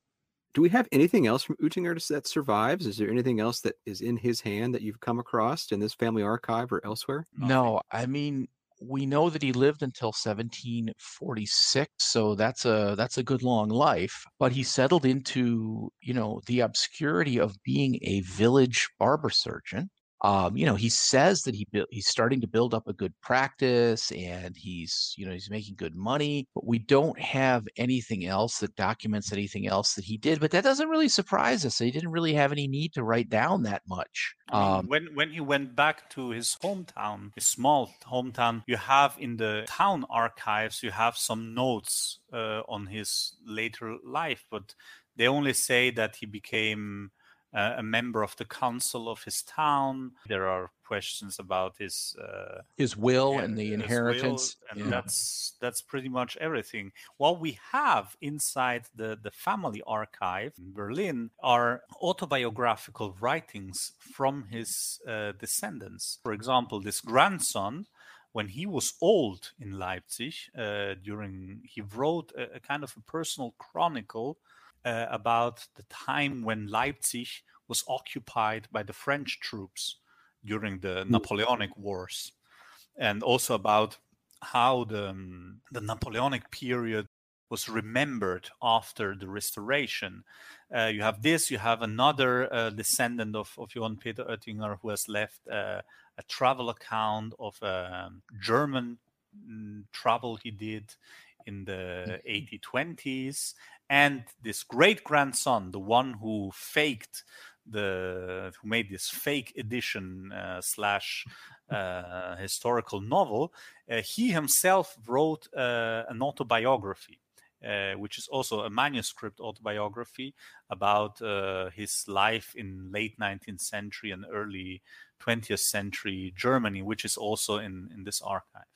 do we have anything else from Oettinger that survives? Is there anything else that is in his hand that you've come across in this family archive or elsewhere? No, I mean, we know that he lived until 1746 so that's a that's a good long life but he settled into you know the obscurity of being a village barber surgeon um, you know, he says that he he's starting to build up a good practice and he's, you know, he's making good money, but we don't have anything else that documents anything else that he did. But that doesn't really surprise us. He didn't really have any need to write down that much. I mean, um, when when he went back to his hometown, his small hometown, you have in the town archives, you have some notes uh, on his later life, but they only say that he became uh, a member of the council of his town. There are questions about his uh, his will and the inheritance, will, and yeah. that's that's pretty much everything. What we have inside the the family archive in Berlin are autobiographical writings from his uh, descendants. For example, this grandson when he was old in Leipzig, uh, during he wrote a, a, kind of a personal chronicle uh, about the time when Leipzig was occupied by the French troops during the Napoleonic Wars, and also about how the, um, the Napoleonic period was remembered after the restoration. Uh, you have this, you have another uh, descendant of, of Johann Peter Oettinger who has left uh, a travel account of a German mm, travel he did in the 8020s. Mm-hmm and this great grandson, the one who faked the who made this fake edition uh, slash uh, historical novel, uh, he himself wrote uh, an autobiography. Uh, which is also a manuscript autobiography about uh, his life in late 19th century and early 20th century Germany, which is also in, in this archive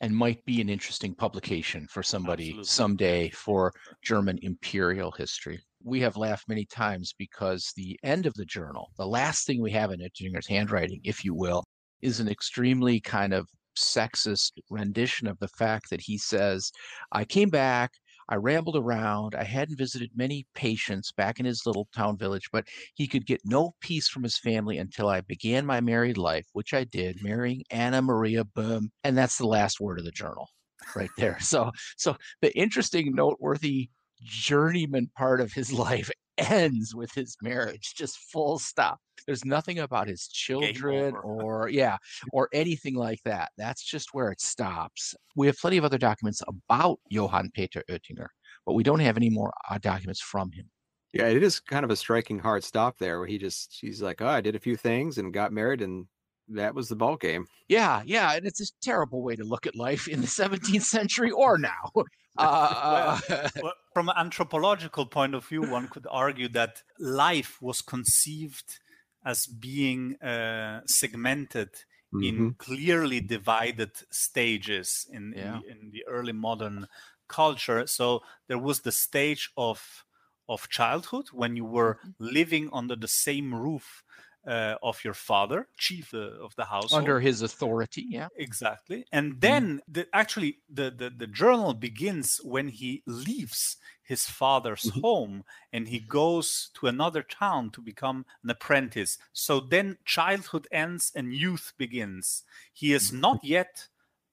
and might be an interesting publication for somebody Absolutely. someday for German imperial history. We have laughed many times because the end of the journal, the last thing we have in Oettinger's handwriting, if you will, is an extremely kind of sexist rendition of the fact that he says, I came back, I rambled around. I hadn't visited many patients back in his little town village, but he could get no peace from his family until I began my married life, which I did, marrying Anna Maria Bohm. And that's the last word of the journal right there. So, so the interesting, noteworthy journeyman part of his life ends with his marriage, just full stop. There's nothing about his children or, yeah, or anything like that. That's just where it stops. We have plenty of other documents about Johann Peter Oettinger, but we don't have any more uh, documents from him. Yeah, it is kind of a striking hard stop there where he just, he's like, oh, I did a few things and got married and that was the ball game. Yeah, yeah, and it's a terrible way to look at life in the 17th century or now. Uh, well, well, from an anthropological point of view, one could argue that life was conceived as being uh, segmented mm-hmm. in clearly divided stages in, yeah. in, in the early modern culture. So there was the stage of of childhood when you were mm-hmm. living under the same roof uh, of your father, chief uh, of the household, under his authority. Yeah, exactly. And mm-hmm. then mm. the, actually the, the the journal begins when he leaves his father's mm-hmm. home and he goes to another town to become an apprentice. So then childhood ends and youth begins. He is mm-hmm. not yet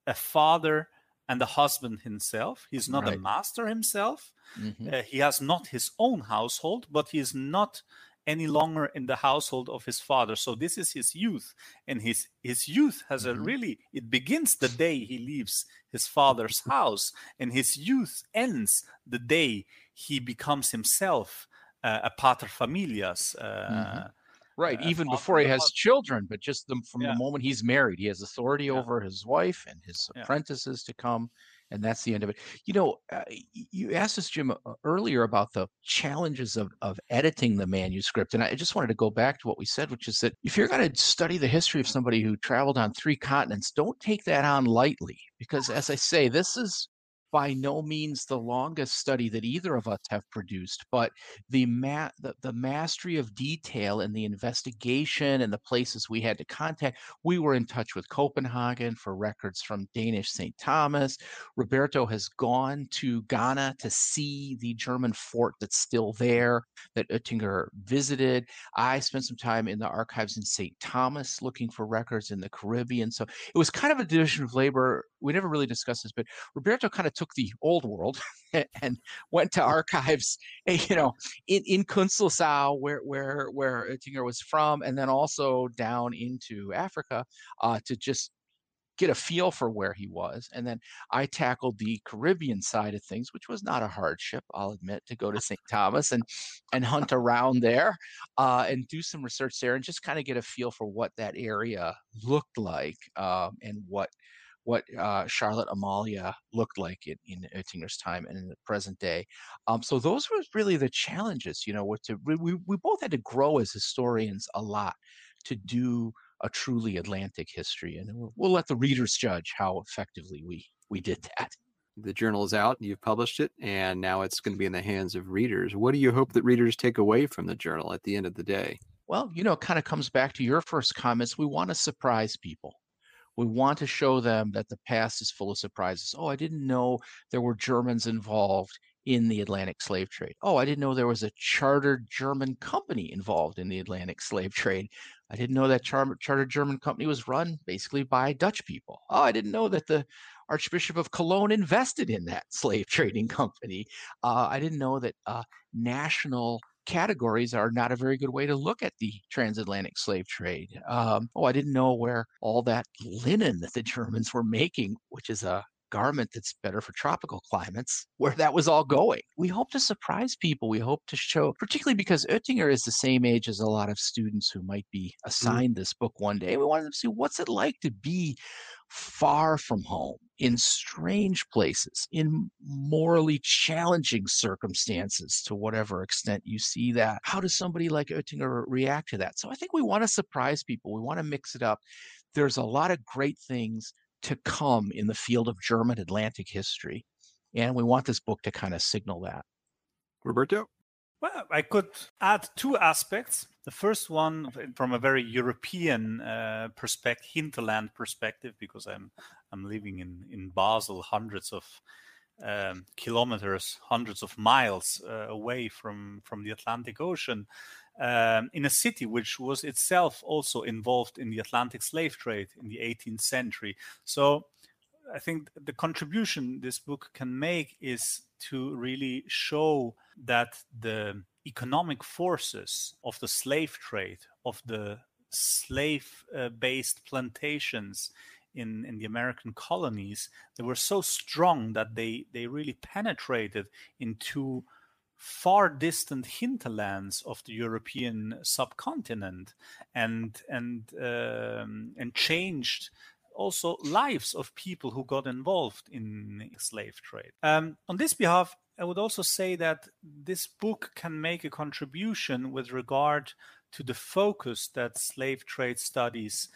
a father and a husband himself. He's not right. a master himself. Mm-hmm. Uh, he has not his own household, but he is not any longer in the household of his father so this is his youth and his his youth has a mm-hmm. really it begins the day he leaves his father's house and his youth ends the day he becomes himself uh, a pater familias uh, mm-hmm. Right, even before he has children, but just the, from yeah. the moment he's married, he has authority yeah. over his wife and his yeah. apprentices to come and that's the end of it. You know, uh, you asked us, Jim, uh, earlier about the challenges of, of editing the manuscript. And I just wanted to go back to what we said, which is that if you're going to study the history of somebody who traveled on three continents, don't take that on lightly. Because as I say, this is by no means the longest study that either of us have produced, but the, ma- the, the mastery of detail and the investigation and the places we had to contact. We were in touch with Copenhagen for records from Danish St. Thomas. Roberto has gone to Ghana to see the German fort that's still there that Oettinger visited. I spent some time in the archives in St. Thomas looking for records in the Caribbean. So it was kind of a division of labor. We never really discussed this, but Roberto kind of took the old world and went to archives, you know, in, in Künzelsau, where where where Oettinger was from, and then also down into Africa uh, to just get a feel for where he was. And then I tackled the Caribbean side of things, which was not a hardship, I'll admit, to go to St. Thomas and and hunt around there uh, and do some research there and just kind of get a feel for what that area looked like um, and what what uh, Charlotte Amalie looked like in, in Oettinger's time and in the present day. Um, so those were really the challenges, you know, to, we, we both had to grow as historians a lot to do a truly Atlantic history. And we'll, we'll let the readers judge how effectively we, we did that. The journal is out, you've published it, and now it's going to be in the hands of readers. What do you hope that readers take away from the journal at the end of the day? Well, you know, it kind of comes back to your first comments. We want to surprise people we want to show them that the past is full of surprises. Oh, I didn't know there were Germans involved in the Atlantic slave trade. Oh, I didn't know there was a chartered German company involved in the Atlantic slave trade. I didn't know that char- chartered German company was run basically by Dutch people. Oh, I didn't know that the Archbishop of Cologne invested in that slave trading company. Uh, I didn't know that uh, national categories are not a very good way to look at the transatlantic slave trade. Um, oh, I didn't know where all that linen that the Germans were making, which is a garment that's better for tropical climates, where that was all going. We hope to surprise people. We hope to show, particularly because Oettinger is the same age as a lot of students who might be mm. assigned this book one day. We wanted them to see what's it like to be far from home, in strange places, in morally challenging circumstances to whatever extent you see that. How does somebody like Oettinger react to that? So I think we want to surprise people. We want to mix it up. There's a lot of great things to come in the field of German Atlantic history. And we want this book to kind of signal that. Roberto? Well, I could add two aspects. The first one, from a very European uh, perspective, hinterland perspective, because I'm I'm living in in Basel, hundreds of um, kilometers, hundreds of miles uh, away from from the Atlantic Ocean, um, in a city which was itself also involved in the Atlantic slave trade in the 18th century. So I think the contribution this book can make is to really show that the economic forces of the slave trade, of the slave based plantations in, in the American colonies, they were so strong that they, they really penetrated into far distant hinterlands of the European subcontinent and and um, and changed also lives of people who got involved in slave trade. Um, on this behalf, I would also say that this book can make a contribution with regard to the focus that slave trade studies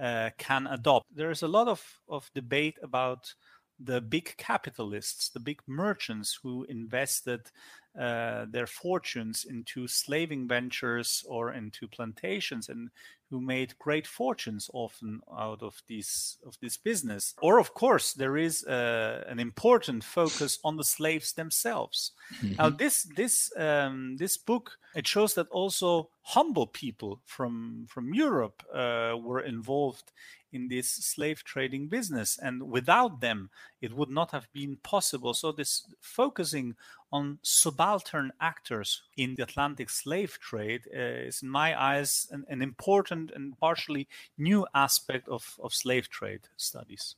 uh, can adopt. There is a lot of, of debate about the big capitalists, the big merchants who invested uh, their fortunes into slaving ventures or into plantations and who made great fortunes often out of this of this business or of course there is uh, an important focus on the slaves themselves mm-hmm. now this this um, this book it shows that also humble people from from Europe uh, were involved in this slave trading business. And without them, it would not have been possible. So, this focusing on subaltern actors in the Atlantic slave trade uh, is, in my eyes, an, an, important and partially new aspect of, of slave trade studies.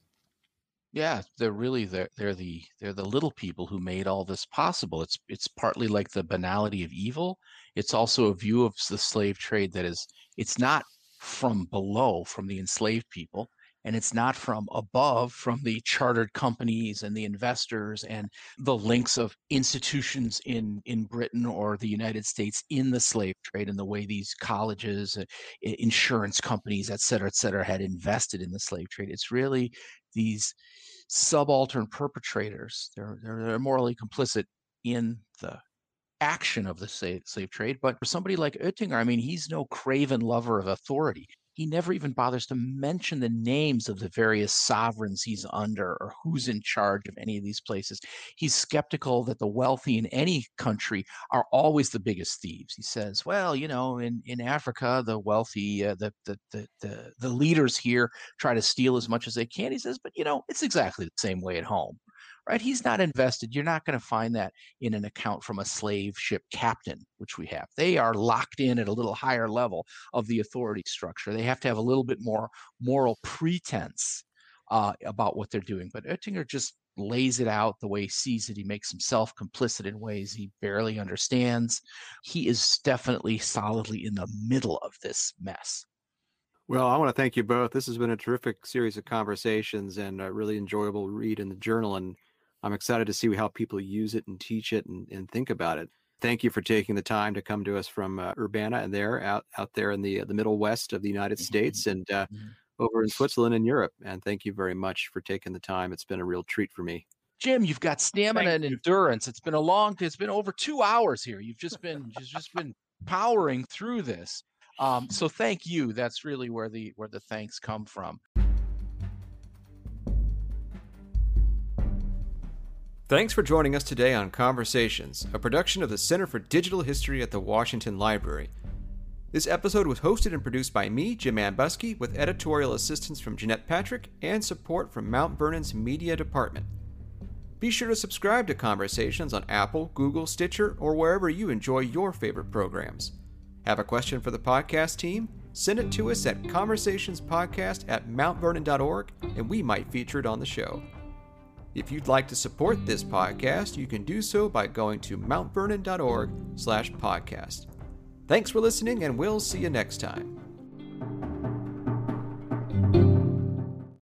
Yeah, they're really they're, they're the they're the little people who made all this possible. It's it's partly like the banality of evil. It's also a view of the slave trade that is it's not from below, from the enslaved people, and it's not from above, from the chartered companies and the investors and the links of institutions in, in Britain or the United States in the slave trade and the way these colleges, uh, insurance companies, et cetera, et cetera, had invested in the slave trade. It's really these subaltern perpetrators. They're, they're, they're morally complicit in the action of the slave, slave trade. But for somebody like Oettinger, I mean, he's no craven lover of authority he never even bothers to mention the names of the various sovereigns he's under or who's in charge of any of these places. He's skeptical that the wealthy in any country are always the biggest thieves. He says, well, you know, in, in Africa, the wealthy, uh, the, the, the, the, the leaders here try to steal as much as they can. He says, but, you know, it's exactly the same way at home right? He's not invested. You're not going to find that in an account from a slave ship captain, which we have. They are locked in at a little higher level of the authority structure. They have to have a little bit more moral pretense uh, about what they're doing. But Oettinger just lays it out the way he sees it. He makes himself complicit in ways he barely understands. He is definitely solidly in the middle of this mess. Well, I want to thank you both. This has been a terrific series of conversations and a really enjoyable read in the journal. And I'm excited to see how people use it and teach it and, and think about it. Thank you for taking the time to come to us from uh, Urbana and there out, out there in the the Middle West of the United mm-hmm. States and uh, mm-hmm. over in Switzerland and Europe. And thank you very much for taking the time. It's been a real treat for me. Jim, you've got stamina and endurance. It's been a long. It's been over two hours here. You've just been you've just been powering through this. Um, so thank you. That's really where the where the thanks come from. Thanks for joining us today on Conversations, a production of the Center for Digital History at the Washington Library. This episode was hosted and produced by me, Jim Ambuske, with editorial assistance from Jeanette Patrick and support from Mount Vernon's Media Department. Be sure to subscribe to Conversations on Apple, Google, Stitcher, or wherever you enjoy your favorite programs. Have a question for the podcast team? Send it to us at conversationspodcast at mountvernon.org and we might feature it on the show. If you'd like to support this podcast, you can do so by going to mountvernon.org slash podcast. Thanks for listening, and we'll see you next time.